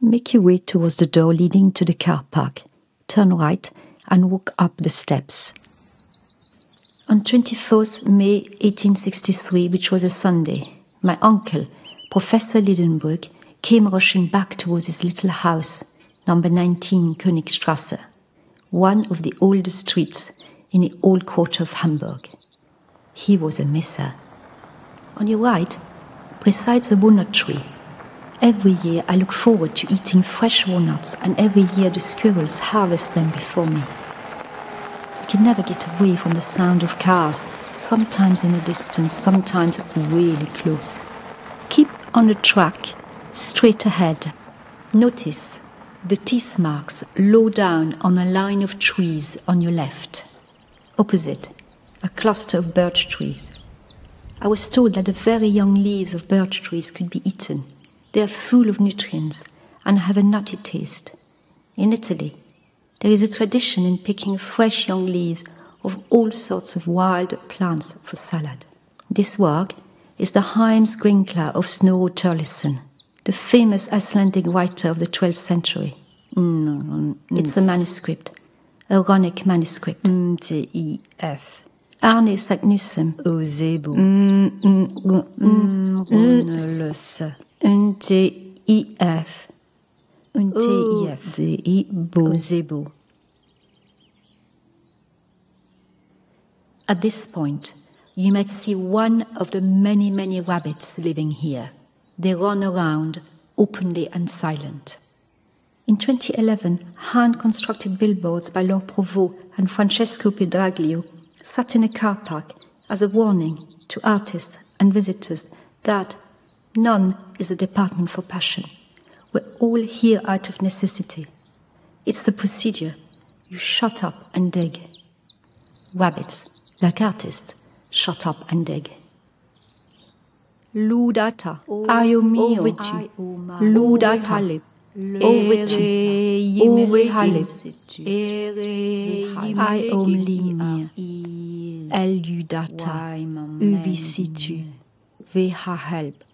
Make your way towards the door leading to the car park. Turn right and walk up the steps. On 24th May 1863, which was a Sunday, my uncle, Professor Liedenbroek, came rushing back towards his little house, number 19 Königstrasse, one of the oldest streets in the old quarter of Hamburg. He was a misser. On your right, besides the walnut tree, every year I look forward to eating fresh walnuts, and every year the squirrels harvest them before me. You can never get away from the sound of cars, sometimes in the distance, sometimes really close. Keep on the track, straight ahead. Notice the teeth marks low down on a line of trees on your left. Opposite, a cluster of birch trees. I was told that the very young leaves of birch trees could be eaten. They are full of nutrients and have a nutty taste. In Italy, there is a tradition in picking fresh young leaves of all sorts of wild plants for salad. This work is the Heimskringla of Snorre Turleson, the famous Icelandic writer of the 12th century. Mm, It's a manuscript, a runic manuscript. T-I-F. Arne Saknussemm. Ozebo. Mm, Roneløse. N-T-I-F. N-T-I-F. D-I-Bo. Ozebo. At this point, you might see one of the many, many rabbits living here. They run around openly and silent. In 2011, hand constructed billboards by Laure Prouvost and Francesco Pedraglio sat in a car park as a warning to artists and visitors that none is a department for passion. We're all here out of necessity. It's the procedure. You shut up and dig. Rabbits, like artists, shut up and dig. Ludata, ayo mio, vitu. Ludata, o vitu, o vihale, I omli mir, eludata, uvisitu, veha help,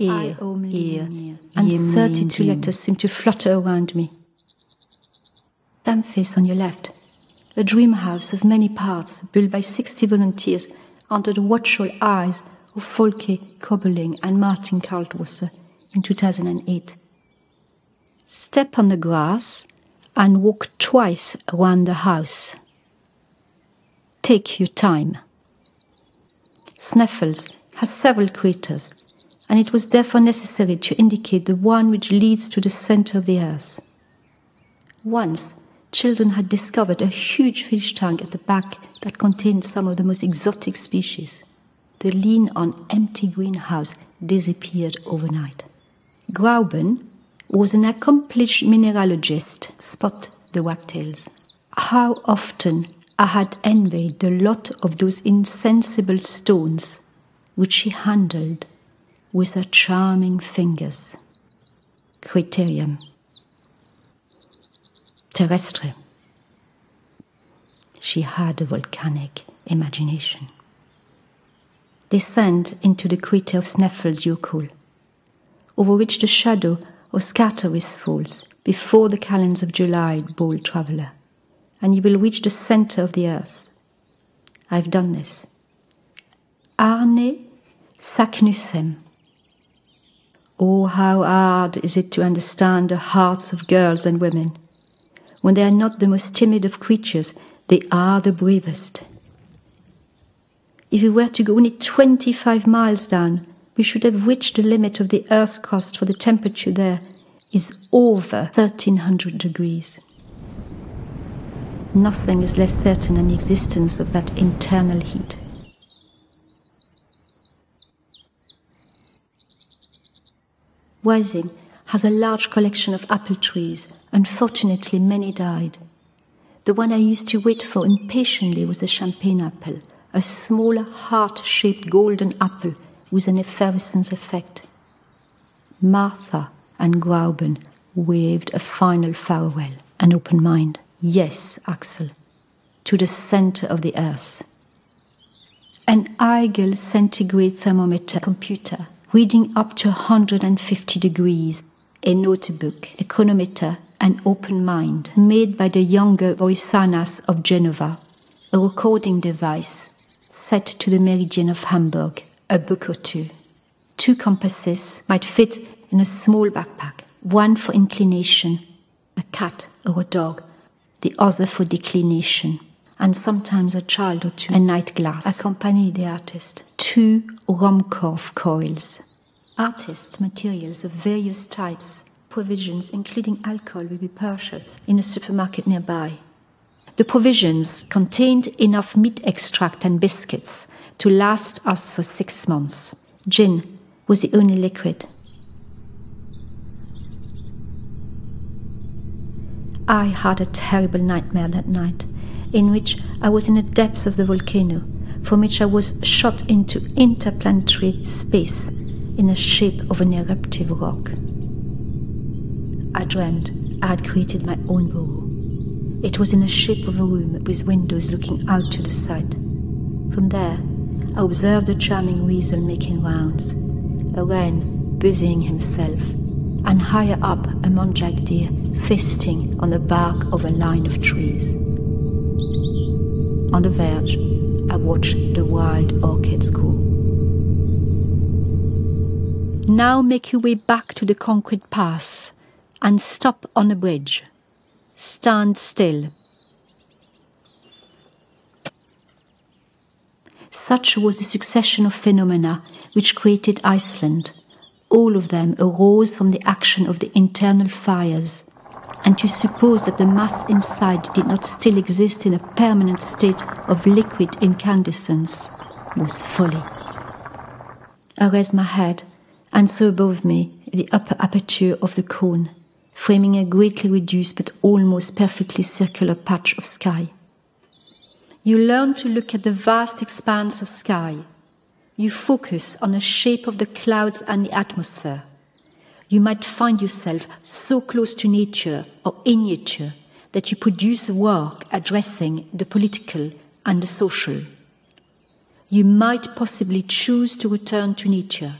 ear, ear, and 32 letters seem to flutter around me. Damphis on your left, a dream house of many parts built by 60 volunteers under the watchful eyes of Folke Köbberling and Martin Kaltwasser in 2008. Step on the grass and walk twice around the house. Take your time. Sneffels has several craters, and it was therefore necessary to indicate the one which leads to the center of the earth. Once, children had discovered a huge fish tank at the back that contained some of the most exotic species. The lean on empty greenhouse disappeared overnight. Grauben was an accomplished mineralogist, spot the wagtails. How often I had envied the lot of those insensible stones which she handled with her charming fingers. Criterium terrestre. She had a volcanic imagination. Descend into the crater of Sneffels over which the shadow of Scartaris falls before the calends of July, bold traveller, and you will reach the center of the earth. I've done this. Arne Saknussemm. Oh, how hard is it to understand the hearts of girls and women. When they are not the most timid of creatures, they are the bravest. If we were to go only 25 miles down, we should have reached the limit of the Earth's crust, for the temperature there is over 1300 degrees. Nothing is less certain than the existence of that internal heat. Wysing has a large collection of apple trees. Unfortunately, many died. The one I used to wait for impatiently was the champagne apple, a small heart shaped golden apple with an effervescence effect. Martha and Grauben waved a final farewell, an open mind. Yes, Axel, to the center of the earth. An Eigel centigrade thermometer computer reading up to 150 degrees a notebook, a chronometer, an open mind, made by the younger Boissonnas of Genova, a recording device set to the meridian of Hamburg, a book or two. Two compasses might fit in a small backpack, one for inclination, a cat or a dog, the other for declination, and sometimes a child or two, a night glass, accompany the artist, two Ruhmkorff coils. Artist materials of various types, provisions including alcohol will be purchased in a supermarket nearby. The provisions contained enough meat extract and biscuits to last us for six months. Gin was the only liquid. I had a terrible nightmare that night, in which I was in the depths of the volcano, from which I was shot into interplanetary space in the shape of an eruptive rock. I dreamed I had created my own burrow. It was in the shape of a room with windows looking out to the side. From there, I observed a charming weasel making rounds, a wren busying himself, and higher up a muntjac deer feasting on the bark of a line of trees. On the verge, I watched the wild orchids grow. Now make your way back to the concrete pass and stop on the bridge. Stand still. Such was the succession of phenomena which created Iceland. All of them arose from the action of the internal fires, and to suppose that the mass inside did not still exist in a permanent state of liquid incandescence was folly. I raised my head and saw above me the upper aperture of the cone, framing a greatly reduced but almost perfectly circular patch of sky. You learn to look at the vast expanse of sky. You focus on the shape of the clouds and the atmosphere. You might find yourself so close to nature or in nature that you produce work addressing the political and the social. You might possibly choose to return to nature.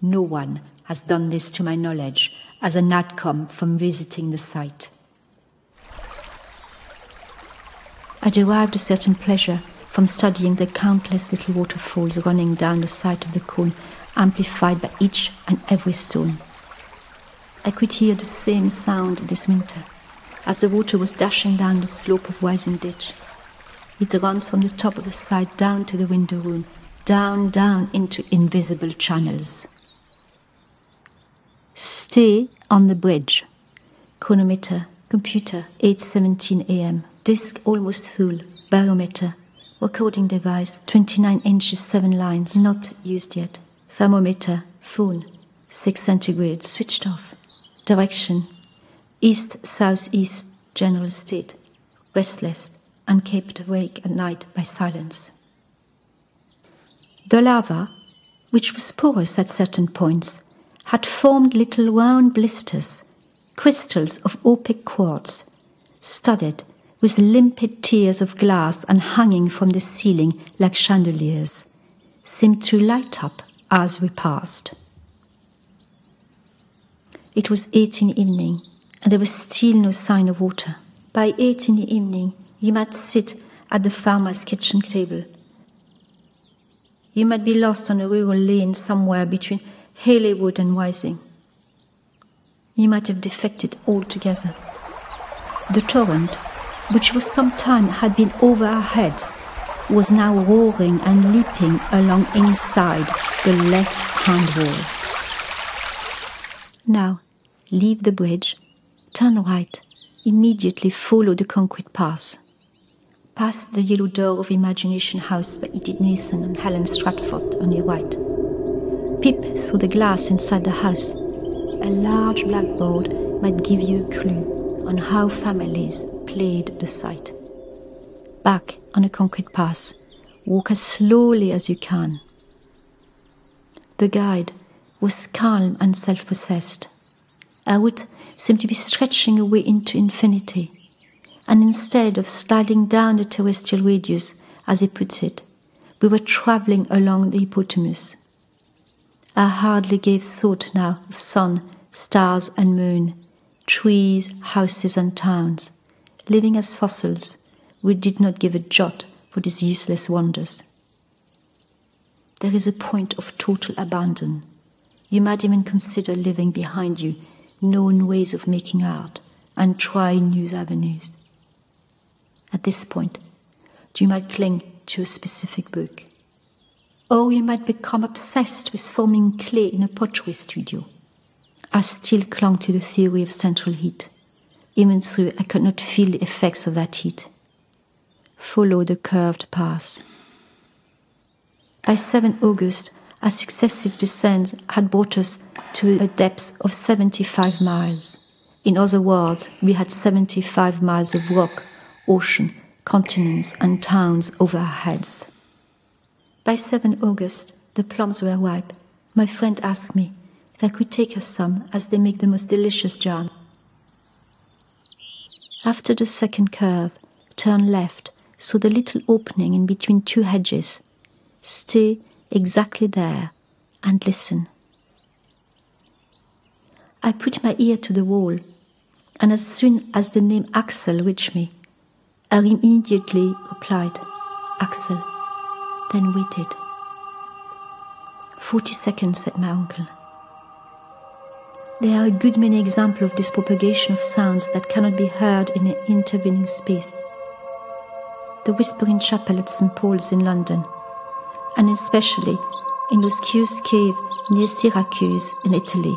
No one has done this to my knowledge as an outcome from visiting the site. I derived a certain pleasure from studying the countless little waterfalls running down the side of the cone, amplified by each and every stone. I could hear the same sound this winter as the water was dashing down the slope of Rising Ditch. It runs from the top of the side down to the window room, down, down into invisible channels. Stay on the bridge. Chronometer, computer, 8:17 a.m. Disk almost full. Barometer, recording device, 29 inches, 7 lines, not used yet. Thermometer, phone, 6 centigrade, switched off. Direction, east southeast general state, restless and kept awake at night by silence. The lava, which was porous at certain points, had formed little round blisters, crystals of opaque quartz, studded with limpid tiers of glass and hanging from the ceiling like chandeliers, seemed to light up as we passed. It was eight in the evening, and there was still no sign of water. By eight in the evening, you might sit at the farmer's kitchen table. You might be lost on a rural lane somewhere between Hayleywood and Wysing. You might have defected altogether. The torrent, which for some time had been over our heads, was now roaring and leaping along inside the left hand wall. Now, leave the bridge, turn right, immediately follow the concrete path. Past the yellow door of Imagination House by Edith Nathan and Helen Stratford on your right. Peep through the glass inside the house. A large blackboard might give you a clue on how families played the site. Back on a concrete path, walk as slowly as you can. The guide was calm and self possessed. Route seemed to be stretching away into infinity, and instead of sliding down the terrestrial radius, as he puts it, we were travelling along the hypotenuse. I hardly gave thought now of sun, stars and moon, trees, houses, and towns, living as fossils, we did not give a jot for these useless wonders. There is a point of total abandon. You might even consider leaving behind you known ways of making art and try new avenues. At this point, you might cling to a specific book. Or you might become obsessed with forming clay in a pottery studio. I still clung to the theory of central heat, even though I could not feel the effects of that heat. Follow the curved path. By 7 August, our successive descents had brought us to a depth of 75 miles. In other words, we had 75 miles of rock, ocean, continents, and towns over our heads. By 7 August, the plums were ripe. My friend asked me if I could take her some, as they make the most delicious jam. After the second curve, turn left through the little opening in between two hedges. Stay exactly there and listen. I put my ear to the wall, and as soon as the name Axel reached me, I immediately replied, Axel, then waited. Forty seconds, said my uncle. There are a good many examples of this propagation of sounds that cannot be heard in an intervening space. The Whispering Chapel at St. Paul's in London, and especially in Luscious Cave near Syracuse in Italy,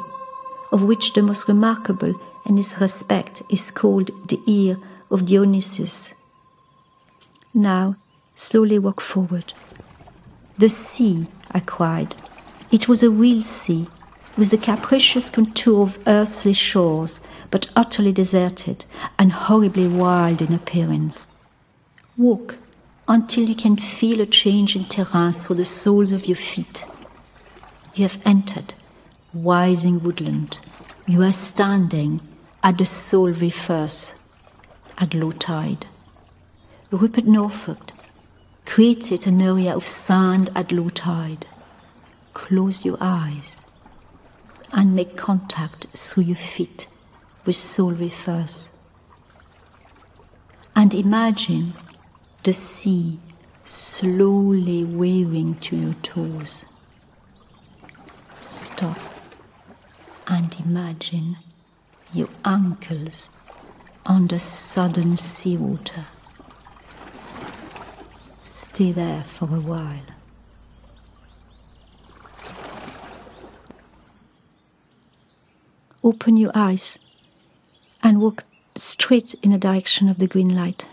of which the most remarkable in this respect is called the ear of Dionysius. Now, slowly walk forward. The sea, I cried. It was a real sea, with the capricious contour of earthly shores, but utterly deserted and horribly wild in appearance. Walk until you can feel a change in terrain through the soles of your feet. You have entered Wysing woodland. You are standing at the Solway Firth at low tide. Rupert Norfolk created an area of sand at low tide. Close your eyes and make contact through your feet with Solway Firth. And imagine the sea slowly waving to your toes. Stop and imagine your ankles on the sudden seawater. Stay there for a while. Open your eyes and walk straight in the direction of the green light.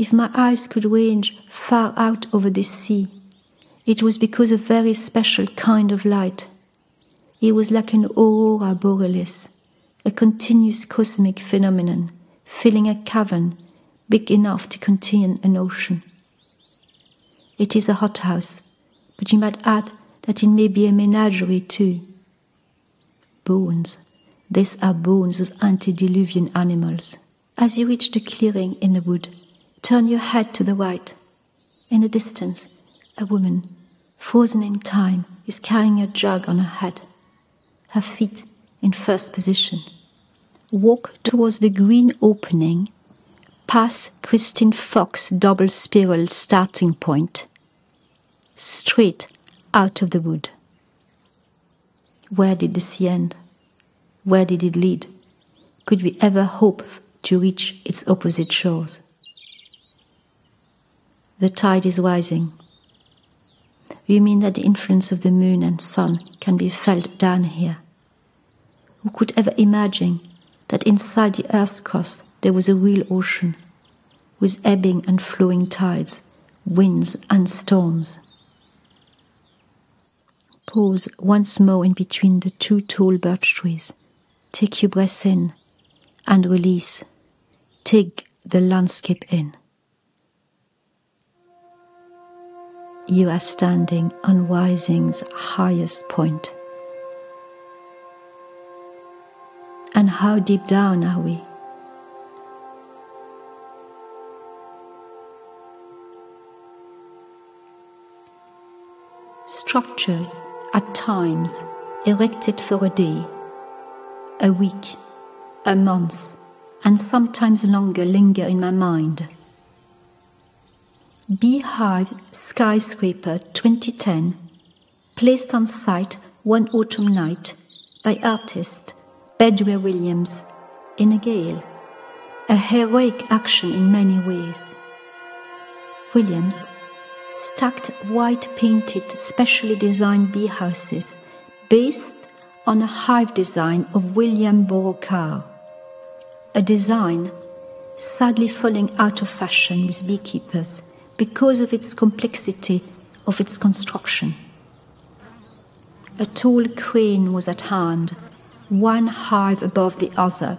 If my eyes could range far out over this sea, it was because of a very special kind of light. It was like an aurora borealis, a continuous cosmic phenomenon, filling a cavern big enough to contain an ocean. It is a hothouse, but you might add that it may be a menagerie too. Bones. These are bones of antediluvian animals. As you reach the clearing in the wood, turn your head to the right. In the distance, a woman, frozen in time, is carrying a jug on her head, her feet in first position. Walk towards the green opening, past Christine Fox double spiral starting point, straight out of the wood. Where did the sea end? Where did it lead? Could we ever hope to reach its opposite shores? The tide is rising. You mean that the influence of the moon and sun can be felt down here? Who could ever imagine that inside the earth's crust there was a real ocean, with ebbing and flowing tides, winds and storms? Pause once more in between the two tall birch trees. Take your breath in and release. Take the landscape in. You are standing on Wysing's highest point. And how deep down are we? Structures at times erected for a day a week, a month, and sometimes longer linger in my mind. Beehive Skyscraper 2010, placed on site one autumn night by artist Bedwyr Williams in a gale. A heroic action in many ways. Williams stacked white painted, specially designed bee houses based on a hive design of William Beauregard, a design sadly falling out of fashion with beekeepers because of its complexity of its construction. A tall crane was at hand, one hive above the other,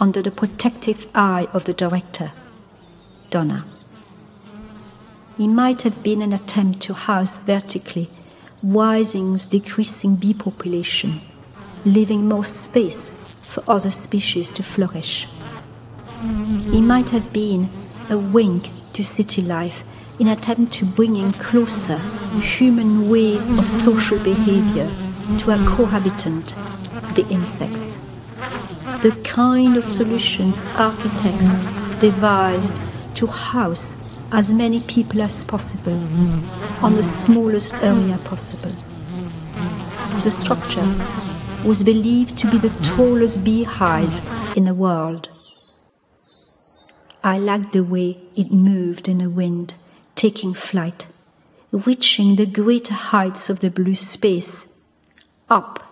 under the protective eye of the director, Donna. It might have been an attempt to house vertically Wysing's decreasing bee population, leaving more space for other species to flourish. It might have been a wink to city life in attempt to bring in closer human ways of social behavior to a cohabitant, the insects. The kind of solutions architects devised to house as many people as possible on the smallest area possible. The structure was believed to be the tallest beehive in the world. I liked the way it moved in the wind, taking flight, reaching the greater heights of the blue space, up,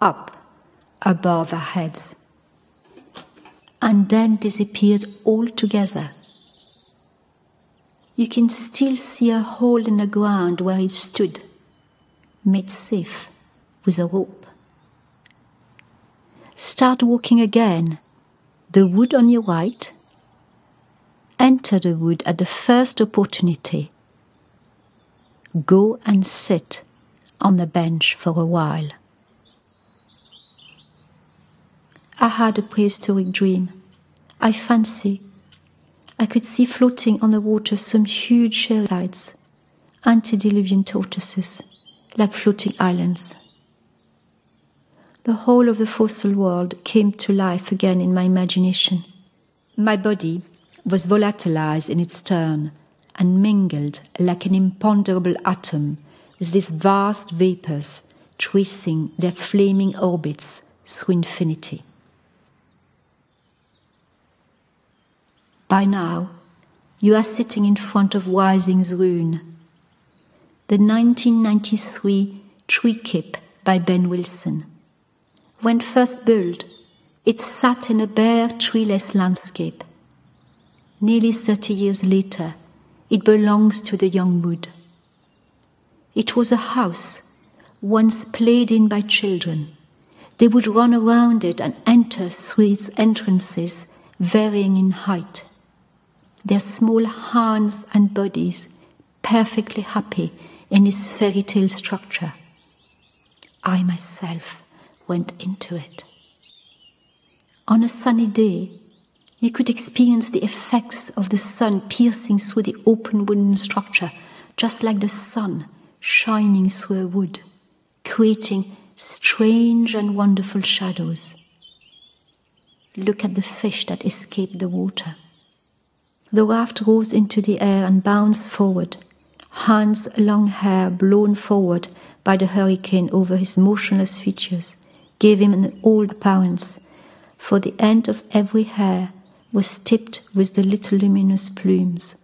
up, above our heads, and then disappeared altogether. You can still see a hole in the ground where it stood, made safe with a rope. Start walking again, the wood on your right, enter the wood at the first opportunity. Go and sit on the bench for a while. I had a prehistoric dream. I fancy I could see floating on the water some huge shelllights, antediluvian tortoises, like floating islands. The whole of the fossil world came to life again in my imagination. My body was volatilized in its turn and mingled like an imponderable atom with these vast vapors tracing their flaming orbits through infinity. By now, you are sitting in front of Wysing's Rune, the 1993 tree kip by Ben Wilson. When first built, it sat in a bare, treeless landscape Nearly 30 years later, it belongs to the young wood. It was a house once played in by children. They would run around it and enter through its entrances, varying in height. Their small hands and bodies perfectly happy in its fairy tale structure. I myself went into it. On a sunny day, you could experience the effects of the sun piercing through the open wooden structure, just like the sun shining through a wood, creating strange and wonderful shadows. Look at the fish that escaped the water. The raft rose into the air and bounced forward, Hans' long hair blown forward by the hurricane over his motionless features gave him an old appearance, for the end of every hair was tipped with the little luminous plumes.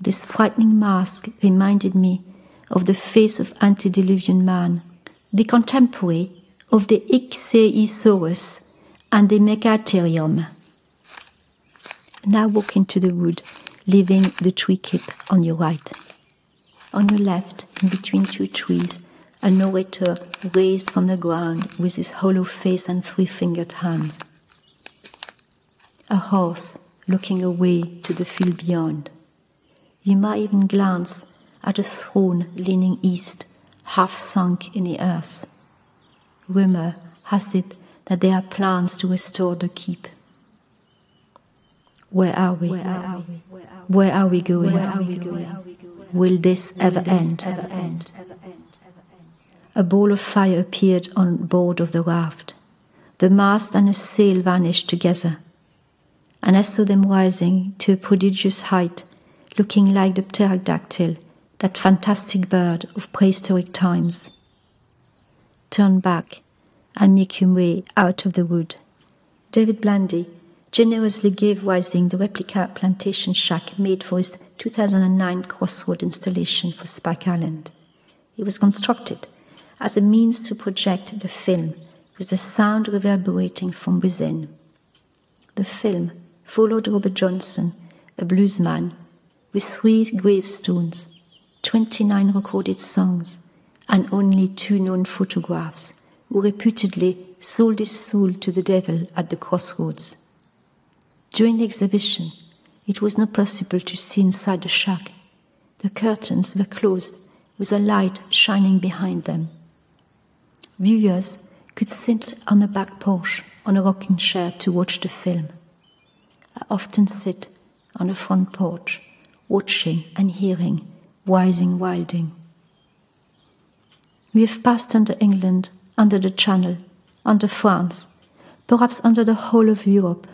This frightening mask reminded me of the face of antediluvian man, the contemporary of the Ichthyosaurus and the Megatherium. Now walk into the wood, leaving the tree kip on your right. On your left, in between two trees, a narrator raised from the ground with his hollow face and three fingered hands a horse looking away to the field beyond. You might even glance at a throne leaning east, half sunk in the earth. Rumor has it that there are plans to restore the keep. Where are we? Where are we? Where are we going? Where are we going? Will this ever end? A ball of fire appeared on board of the raft. the mast and a sail vanished together, and I saw them rising to a prodigious height, looking like the pterodactyl, that fantastic bird of prehistoric times. Turn back and make your way out of the wood. David Blandy generously gave Wysing the replica plantation shack made for his 2009 crossroad installation for Spike Island. It was constructed as a means to project the film with the sound reverberating from within. The film followed Robert Johnson, a bluesman, with three gravestones, 29 recorded songs, and only two known photographs, who reputedly sold his soul to the devil at the crossroads. During the exhibition, it was not possible to see inside the shack. The curtains were closed with a light shining behind them. Viewers could sit on a back porch on a rocking chair to watch the film. I often sit on a front porch, watching and hearing Wysing Wilding. We have passed under England, under the Channel, under France, perhaps under the whole of Europe.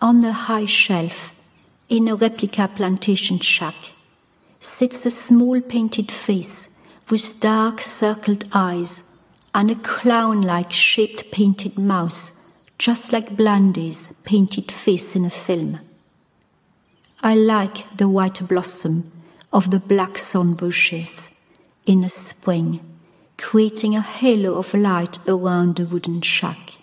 On a high shelf, in a replica plantation shack, sits a small painted face with dark circled eyes and a clown like shaped painted mouse, just like Blandy's painted face in a film. I like the white blossom of the black sun bushes in a spring, creating a halo of light around the wooden shack.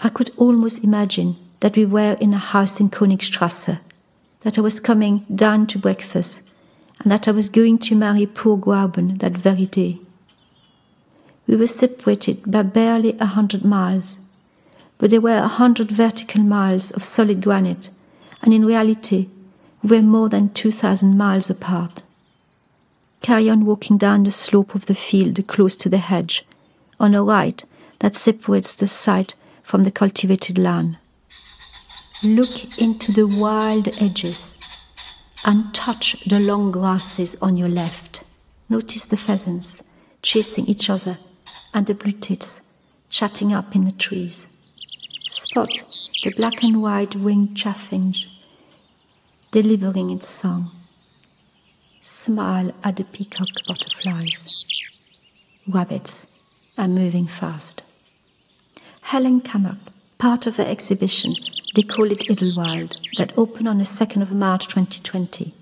I could almost imagine that we were in a house in Königstrasse, that I was coming down to breakfast, and that I was going to marry poor Grauben that very day. We were separated by barely a hundred miles, but there were a hundred vertical miles of solid granite, and in reality, we were more than two thousand miles apart. Carry on walking down the slope of the field close to the hedge, on a right that separates the site from the cultivated land. Look into the wild edges and touch the long grasses on your left. Notice the pheasants chasing each other and the blue tits chatting up in the trees. Spot the black and white winged chaffinch delivering its song. Smile at the peacock butterflies. Rabbits are moving fast. Helen Cammock, part of the exhibition, they call it Idlewild, that opened on the 2nd of March 2020,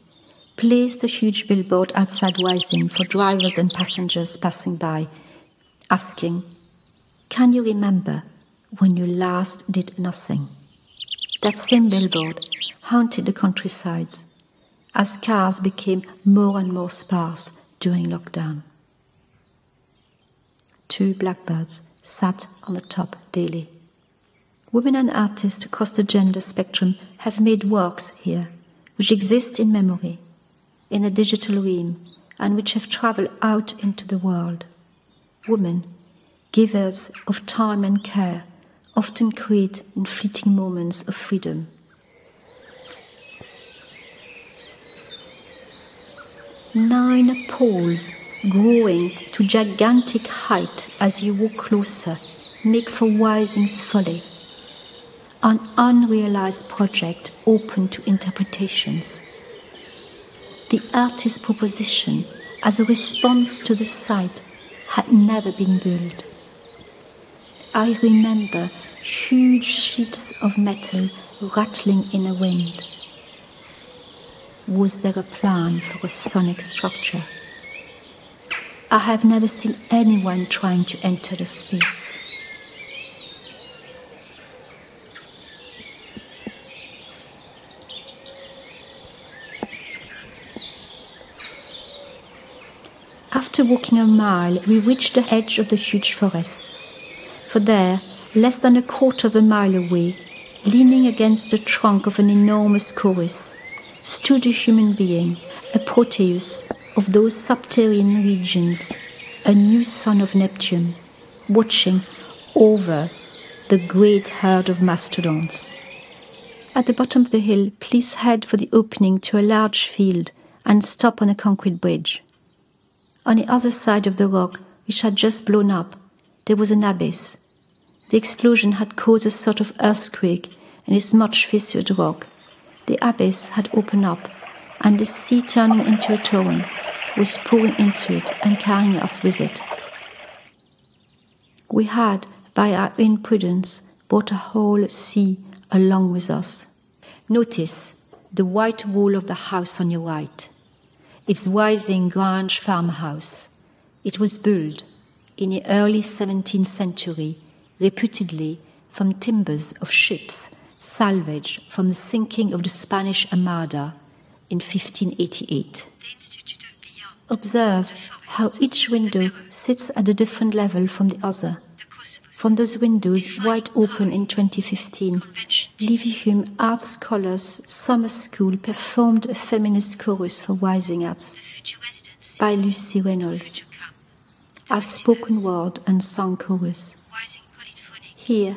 placed a huge billboard outside Wysing for drivers and passengers passing by, asking, Can you remember when you last did nothing? That same billboard haunted the countrysides as cars became more and more sparse during lockdown. Two blackbirds sat on the top daily. Women and artists across the gender spectrum have made works here which exist in memory, in a digital realm, and which have traveled out into the world. Women, givers of time and care, often create in fleeting moments of freedom. Nine poles growing to gigantic height as you walk closer make for Wysing's folly, an unrealized project open to interpretations. The artist's proposition as a response to the site had never been built. I remember huge sheets of metal rattling in a wind. Was there a plan for a sonic structure? I have never seen anyone trying to enter the space. After walking a mile, we reached the edge of the huge forest. For there, less than a quarter of a mile away, leaning against the trunk of an enormous chorus, stood a human being, a Proteus of those subterranean regions, a new son of Neptune, watching over the great herd of mastodons. At the bottom of the hill, please head for the opening to a large field and stop on a concrete bridge. On the other side of the rock, which had just blown up, there was an abyss. The explosion had caused a sort of earthquake in this much fissured rock. The abyss had opened up, and the sea turning into a torrent was pouring into it and carrying us with it. We had, by our imprudence, brought a whole sea along with us. Notice the white wall of the house on your right. It's Wysing Grange farmhouse. It was built in the early 17th century, reputedly from timbers of ships salvaged from the sinking of the Spanish Armada in 1588. Observe how each window sits at a different level from the other. From those windows wide open in 2015, Leverhulme art scholars summer school performed a feminist chorus for Wysing Arts by Lucy Reynolds, a spoken word and song chorus. Here,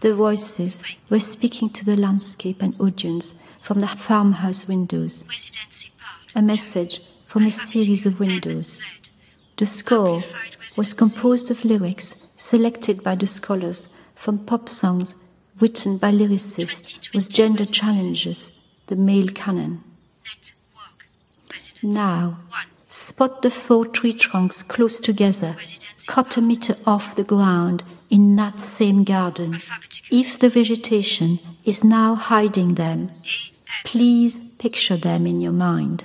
the voices were speaking to the landscape and audience from the farmhouse windows. A message from a series of windows. The score was composed of lyrics selected by the scholars from pop songs written by lyricists with gender challenges, the male canon. Now, spot the four tree trunks close together, cut a meter off the ground in that same garden. If the vegetation is now hiding them, please picture them in your mind.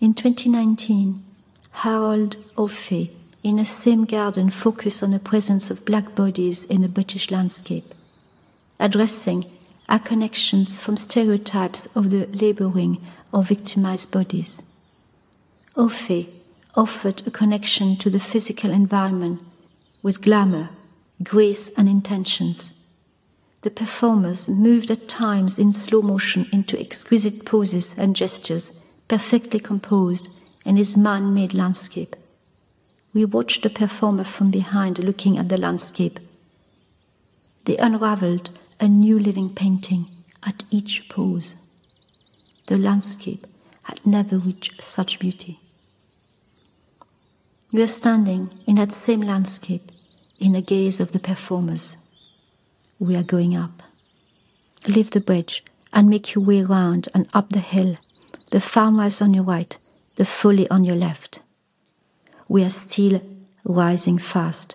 In 2019, Harold Offeh in the same garden focus on the presence of black bodies in the British landscape, addressing our connections from stereotypes of the laboring or victimized bodies. Offeh offered a connection to the physical environment with glamour, grace, and intentions. The performers moved at times in slow motion into exquisite poses and gestures, perfectly composed in his man made landscape. We watched the performer from behind looking at the landscape. They unraveled a new living painting at each pose. The landscape had never reached such beauty. We are standing in that same landscape in the gaze of the performers. We are going up. Leave the bridge and make your way round and up the hill, the farmhouse on your right, the folly on your left. We are still rising fast.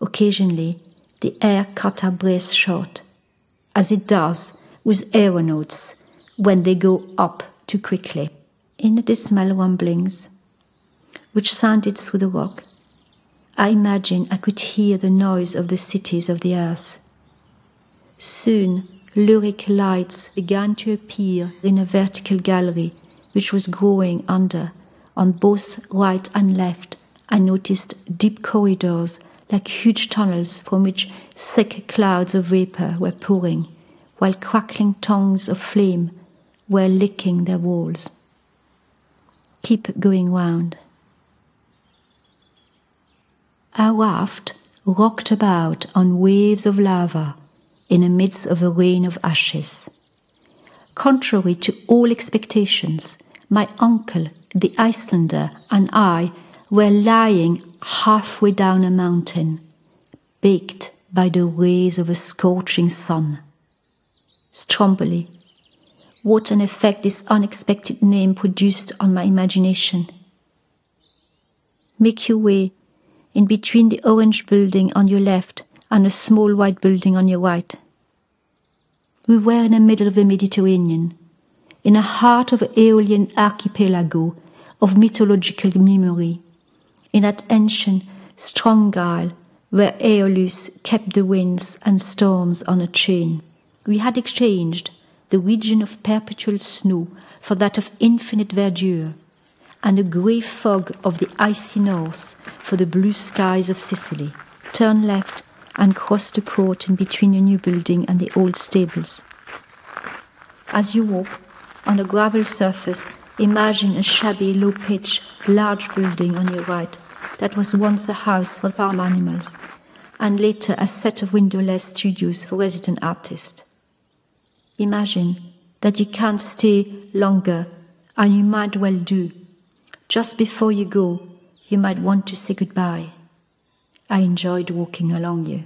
Occasionally, the air cut our breath short, as it does with aeronauts when they go up too quickly. In the dismal rumblings, which sounded through the rock, I imagined I could hear the noise of the cities of the earth. Soon, lurid lights began to appear in a vertical gallery which was growing under, on both right and left. I noticed deep corridors like huge tunnels from which thick clouds of vapor were pouring, while crackling tongues of flame were licking their walls. Keep going round. Our raft rocked about on waves of lava in the midst of a rain of ashes. Contrary to all expectations, my uncle, the Icelander, and I were lying halfway down a mountain, baked by the rays of a scorching sun. Stromboli, what an effect this unexpected name produced on my imagination. Make your way in between the orange building on your left and a small white building on your right. We were in the middle of the Mediterranean, in the heart of an Aeolian archipelago of mythological memory, in that ancient strong isle where Aeolus kept the winds and storms on a chain. We had exchanged the region of perpetual snow for that of infinite verdure, and the grey fog of the icy north for the blue skies of Sicily. Turn left and cross the court in between your new building and the old stables. As you walk on a gravel surface, imagine a shabby, low pitch, large building on your right that was once a house for farm animals, and later a set of windowless studios for resident artists. Imagine that you can't stay longer, and you might well do. Just before you go, you might want to say goodbye. I enjoyed walking along you.